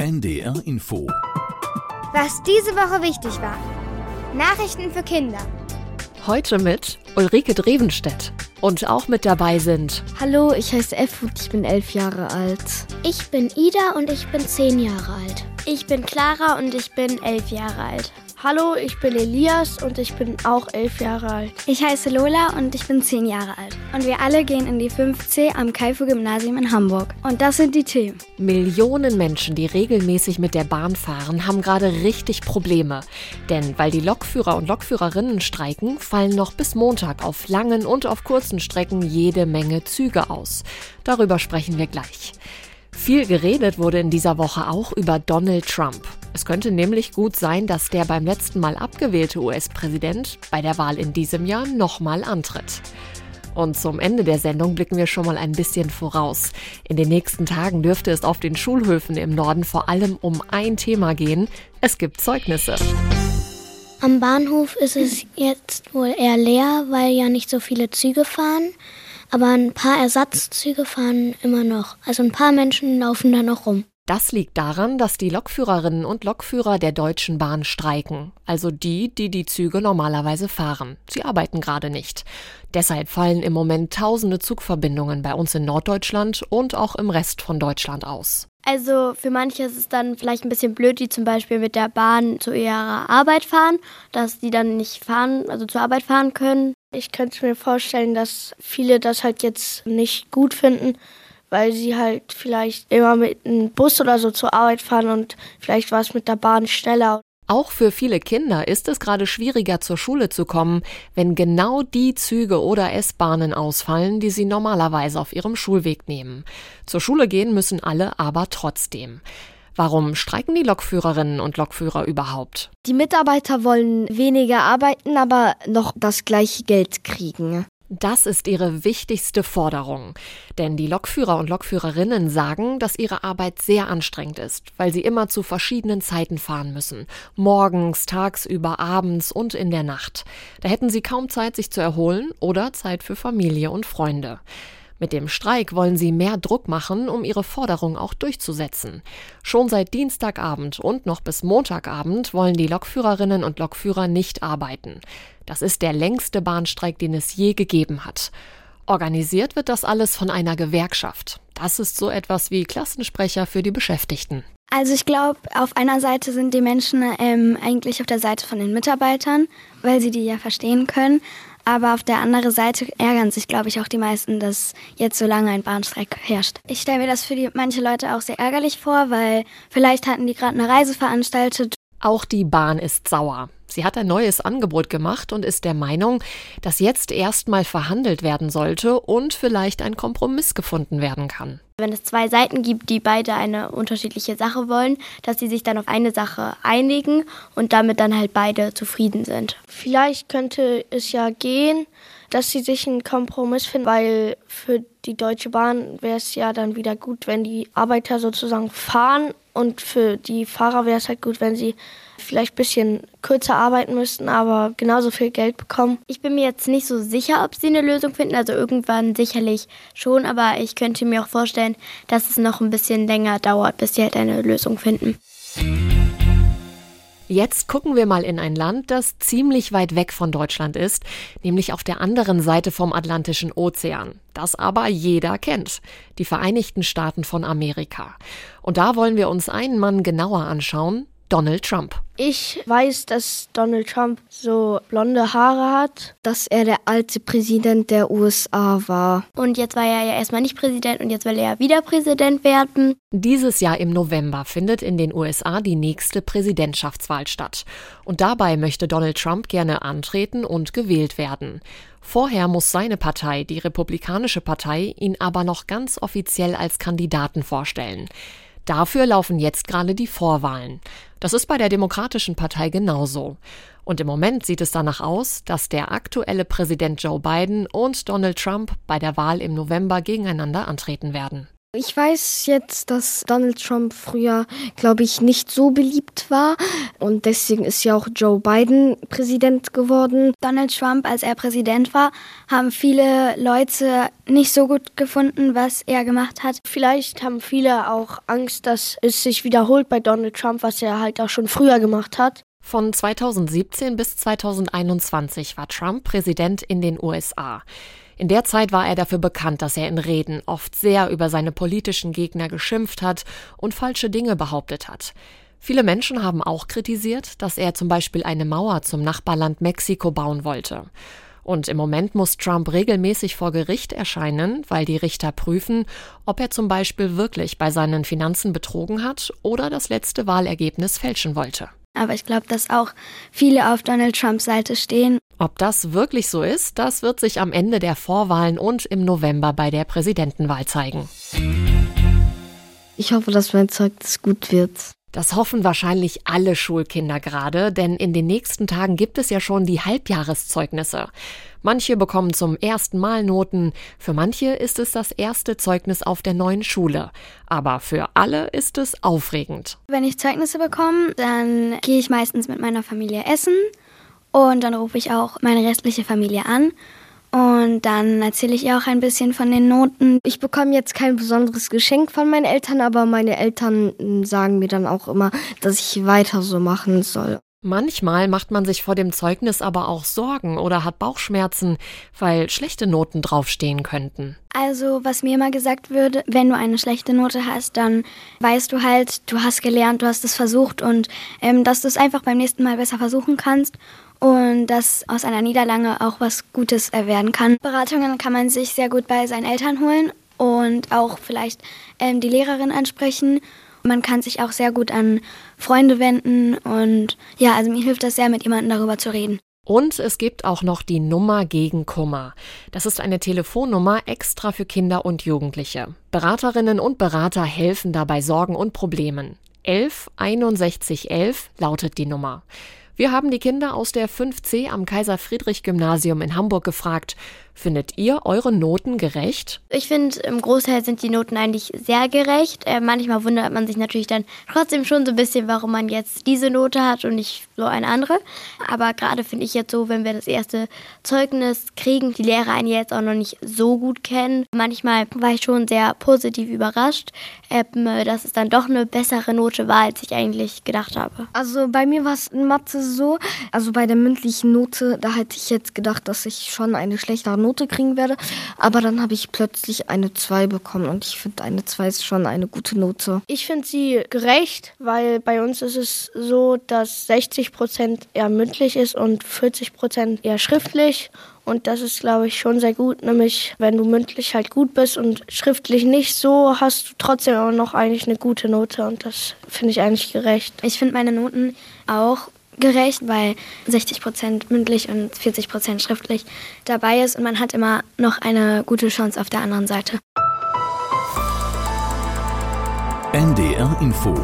NDR Info. Was diese Woche wichtig war. Nachrichten für Kinder. Heute mit Ulrike Drevenstedt. Und auch mit dabei sind Hallo, ich heiße F und ich bin elf Jahre alt. Ich bin Ida und ich bin zehn Jahre alt. Ich bin Clara und ich bin elf Jahre alt. Hallo, ich bin Elias und ich bin auch elf Jahre alt. Ich heiße Lola und ich bin zehn Jahre alt. Und wir alle gehen in die 5C am Kaifu-Gymnasium in Hamburg. Und das sind die Themen. Millionen Menschen, die regelmäßig mit der Bahn fahren, haben gerade richtig Probleme. Denn weil die Lokführer und Lokführerinnen streiken, fallen noch bis Montag auf langen und auf kurzen Strecken jede Menge Züge aus. Darüber sprechen wir gleich. Viel geredet wurde in dieser Woche auch über Donald Trump. Es könnte nämlich gut sein, dass der beim letzten Mal abgewählte US-Präsident bei der Wahl in diesem Jahr nochmal antritt. Und zum Ende der Sendung blicken wir schon mal ein bisschen voraus. In den nächsten Tagen dürfte es auf den Schulhöfen im Norden vor allem um ein Thema gehen. Es gibt Zeugnisse. Am Bahnhof ist es jetzt wohl eher leer, weil ja nicht so viele Züge fahren. Aber ein paar Ersatzzüge fahren immer noch. Also ein paar Menschen laufen da noch rum. Das liegt daran, dass die Lokführerinnen und Lokführer der Deutschen Bahn streiken, also die, die die Züge normalerweise fahren. Sie arbeiten gerade nicht. Deshalb fallen im Moment tausende Zugverbindungen bei uns in Norddeutschland und auch im Rest von Deutschland aus. Also für manche ist es dann vielleicht ein bisschen blöd, die zum Beispiel mit der Bahn zu ihrer Arbeit fahren, dass die dann nicht fahren, also zur Arbeit fahren können. Ich könnte mir vorstellen, dass viele das halt jetzt nicht gut finden, weil sie halt vielleicht immer mit einem Bus oder so zur Arbeit fahren und vielleicht war es mit der Bahn schneller. Auch für viele Kinder ist es gerade schwieriger zur Schule zu kommen, wenn genau die Züge oder S-Bahnen ausfallen, die sie normalerweise auf ihrem Schulweg nehmen. Zur Schule gehen müssen alle aber trotzdem. Warum streiken die Lokführerinnen und Lokführer überhaupt? Die Mitarbeiter wollen weniger arbeiten, aber noch das gleiche Geld kriegen. Das ist ihre wichtigste Forderung. Denn die Lokführer und Lokführerinnen sagen, dass ihre Arbeit sehr anstrengend ist, weil sie immer zu verschiedenen Zeiten fahren müssen. Morgens, tagsüber, abends und in der Nacht. Da hätten sie kaum Zeit, sich zu erholen oder Zeit für Familie und Freunde. Mit dem Streik wollen sie mehr Druck machen, um ihre Forderung auch durchzusetzen. Schon seit Dienstagabend und noch bis Montagabend wollen die Lokführerinnen und Lokführer nicht arbeiten. Das ist der längste Bahnstreik, den es je gegeben hat. Organisiert wird das alles von einer Gewerkschaft. Das ist so etwas wie Klassensprecher für die Beschäftigten. Also ich glaube, auf einer Seite sind die Menschen ähm, eigentlich auf der Seite von den Mitarbeitern, weil sie die ja verstehen können. Aber auf der anderen Seite ärgern sich, glaube ich, auch die meisten, dass jetzt so lange ein Bahnstreik herrscht. Ich stelle mir das für die, manche Leute auch sehr ärgerlich vor, weil vielleicht hatten die gerade eine Reise veranstaltet. Auch die Bahn ist sauer. Sie hat ein neues Angebot gemacht und ist der Meinung, dass jetzt erstmal verhandelt werden sollte und vielleicht ein Kompromiss gefunden werden kann. Wenn es zwei Seiten gibt, die beide eine unterschiedliche Sache wollen, dass sie sich dann auf eine Sache einigen und damit dann halt beide zufrieden sind. Vielleicht könnte es ja gehen, dass sie sich einen Kompromiss finden, weil für die Deutsche Bahn wäre es ja dann wieder gut, wenn die Arbeiter sozusagen fahren und für die Fahrer wäre es halt gut, wenn sie vielleicht ein bisschen kürzer arbeiten müssten, aber genauso viel Geld bekommen. Ich bin mir jetzt nicht so sicher, ob sie eine Lösung finden. Also irgendwann sicherlich schon, aber ich könnte mir auch vorstellen, dass es noch ein bisschen länger dauert, bis sie halt eine Lösung finden. Jetzt gucken wir mal in ein Land, das ziemlich weit weg von Deutschland ist, nämlich auf der anderen Seite vom Atlantischen Ozean. Das aber jeder kennt, die Vereinigten Staaten von Amerika. Und da wollen wir uns einen Mann genauer anschauen, Donald Trump. Ich weiß, dass Donald Trump so blonde Haare hat. Dass er der alte Präsident der USA war. Und jetzt war er ja erstmal nicht Präsident und jetzt will er wieder Präsident werden. Dieses Jahr im November findet in den USA die nächste Präsidentschaftswahl statt. Und dabei möchte Donald Trump gerne antreten und gewählt werden. Vorher muss seine Partei, die Republikanische Partei, ihn aber noch ganz offiziell als Kandidaten vorstellen. Dafür laufen jetzt gerade die Vorwahlen. Das ist bei der Demokratischen Partei genauso. Und im Moment sieht es danach aus, dass der aktuelle Präsident Joe Biden und Donald Trump bei der Wahl im November gegeneinander antreten werden. Ich weiß jetzt, dass Donald Trump früher, glaube ich, nicht so beliebt war und deswegen ist ja auch Joe Biden Präsident geworden. Donald Trump, als er Präsident war, haben viele Leute nicht so gut gefunden, was er gemacht hat. Vielleicht haben viele auch Angst, dass es sich wiederholt bei Donald Trump, was er halt auch schon früher gemacht hat. Von 2017 bis 2021 war Trump Präsident in den USA. In der Zeit war er dafür bekannt, dass er in Reden oft sehr über seine politischen Gegner geschimpft hat und falsche Dinge behauptet hat. Viele Menschen haben auch kritisiert, dass er zum Beispiel eine Mauer zum Nachbarland Mexiko bauen wollte. Und im Moment muss Trump regelmäßig vor Gericht erscheinen, weil die Richter prüfen, ob er zum Beispiel wirklich bei seinen Finanzen betrogen hat oder das letzte Wahlergebnis fälschen wollte. Aber ich glaube, dass auch viele auf Donald Trumps Seite stehen. Ob das wirklich so ist, das wird sich am Ende der Vorwahlen und im November bei der Präsidentenwahl zeigen. Ich hoffe, dass mein Zeugnis gut wird. Das hoffen wahrscheinlich alle Schulkinder gerade, denn in den nächsten Tagen gibt es ja schon die Halbjahreszeugnisse. Manche bekommen zum ersten Mal Noten, für manche ist es das erste Zeugnis auf der neuen Schule. Aber für alle ist es aufregend. Wenn ich Zeugnisse bekomme, dann gehe ich meistens mit meiner Familie essen und dann rufe ich auch meine restliche Familie an und dann erzähle ich ihr auch ein bisschen von den Noten. Ich bekomme jetzt kein besonderes Geschenk von meinen Eltern, aber meine Eltern sagen mir dann auch immer, dass ich weiter so machen soll. Manchmal macht man sich vor dem Zeugnis aber auch Sorgen oder hat Bauchschmerzen, weil schlechte Noten draufstehen könnten. Also, was mir immer gesagt würde, wenn du eine schlechte Note hast, dann weißt du halt, du hast gelernt, du hast es versucht und ähm, dass du es einfach beim nächsten Mal besser versuchen kannst und dass aus einer Niederlage auch was Gutes werden kann. Beratungen kann man sich sehr gut bei seinen Eltern holen und auch vielleicht ähm, die Lehrerin ansprechen. Man kann sich auch sehr gut an Freunde wenden und ja, also mir hilft das sehr, mit jemandem darüber zu reden. Und es gibt auch noch die Nummer gegen Kummer. Das ist eine Telefonnummer extra für Kinder und Jugendliche. Beraterinnen und Berater helfen dabei Sorgen und Problemen. 11 61 11 lautet die Nummer. Wir haben die Kinder aus der 5C am Kaiser Friedrich Gymnasium in Hamburg gefragt, Findet ihr eure Noten gerecht? Ich finde, im Großteil sind die Noten eigentlich sehr gerecht. Äh, manchmal wundert man sich natürlich dann trotzdem schon so ein bisschen, warum man jetzt diese Note hat und nicht so eine andere. Aber gerade finde ich jetzt so, wenn wir das erste Zeugnis kriegen, die Lehrer einen jetzt auch noch nicht so gut kennen. Manchmal war ich schon sehr positiv überrascht, ähm, dass es dann doch eine bessere Note war, als ich eigentlich gedacht habe. Also bei mir war es in Mathe so, also bei der mündlichen Note, da hätte ich jetzt gedacht, dass ich schon eine schlechtere Note kriegen werde. Aber dann habe ich plötzlich eine 2 bekommen und ich finde, eine 2 ist schon eine gute Note. Ich finde sie gerecht, weil bei uns ist es so, dass 60 Prozent eher mündlich ist und 40 Prozent eher schriftlich. Und das ist, glaube ich, schon sehr gut. Nämlich, wenn du mündlich halt gut bist und schriftlich nicht so, hast du trotzdem auch noch eigentlich eine gute Note. Und das finde ich eigentlich gerecht. Ich finde meine Noten auch gerecht, weil 60 Prozent mündlich und 40 Prozent schriftlich dabei ist und man hat immer noch eine gute Chance auf der anderen Seite. NDR Info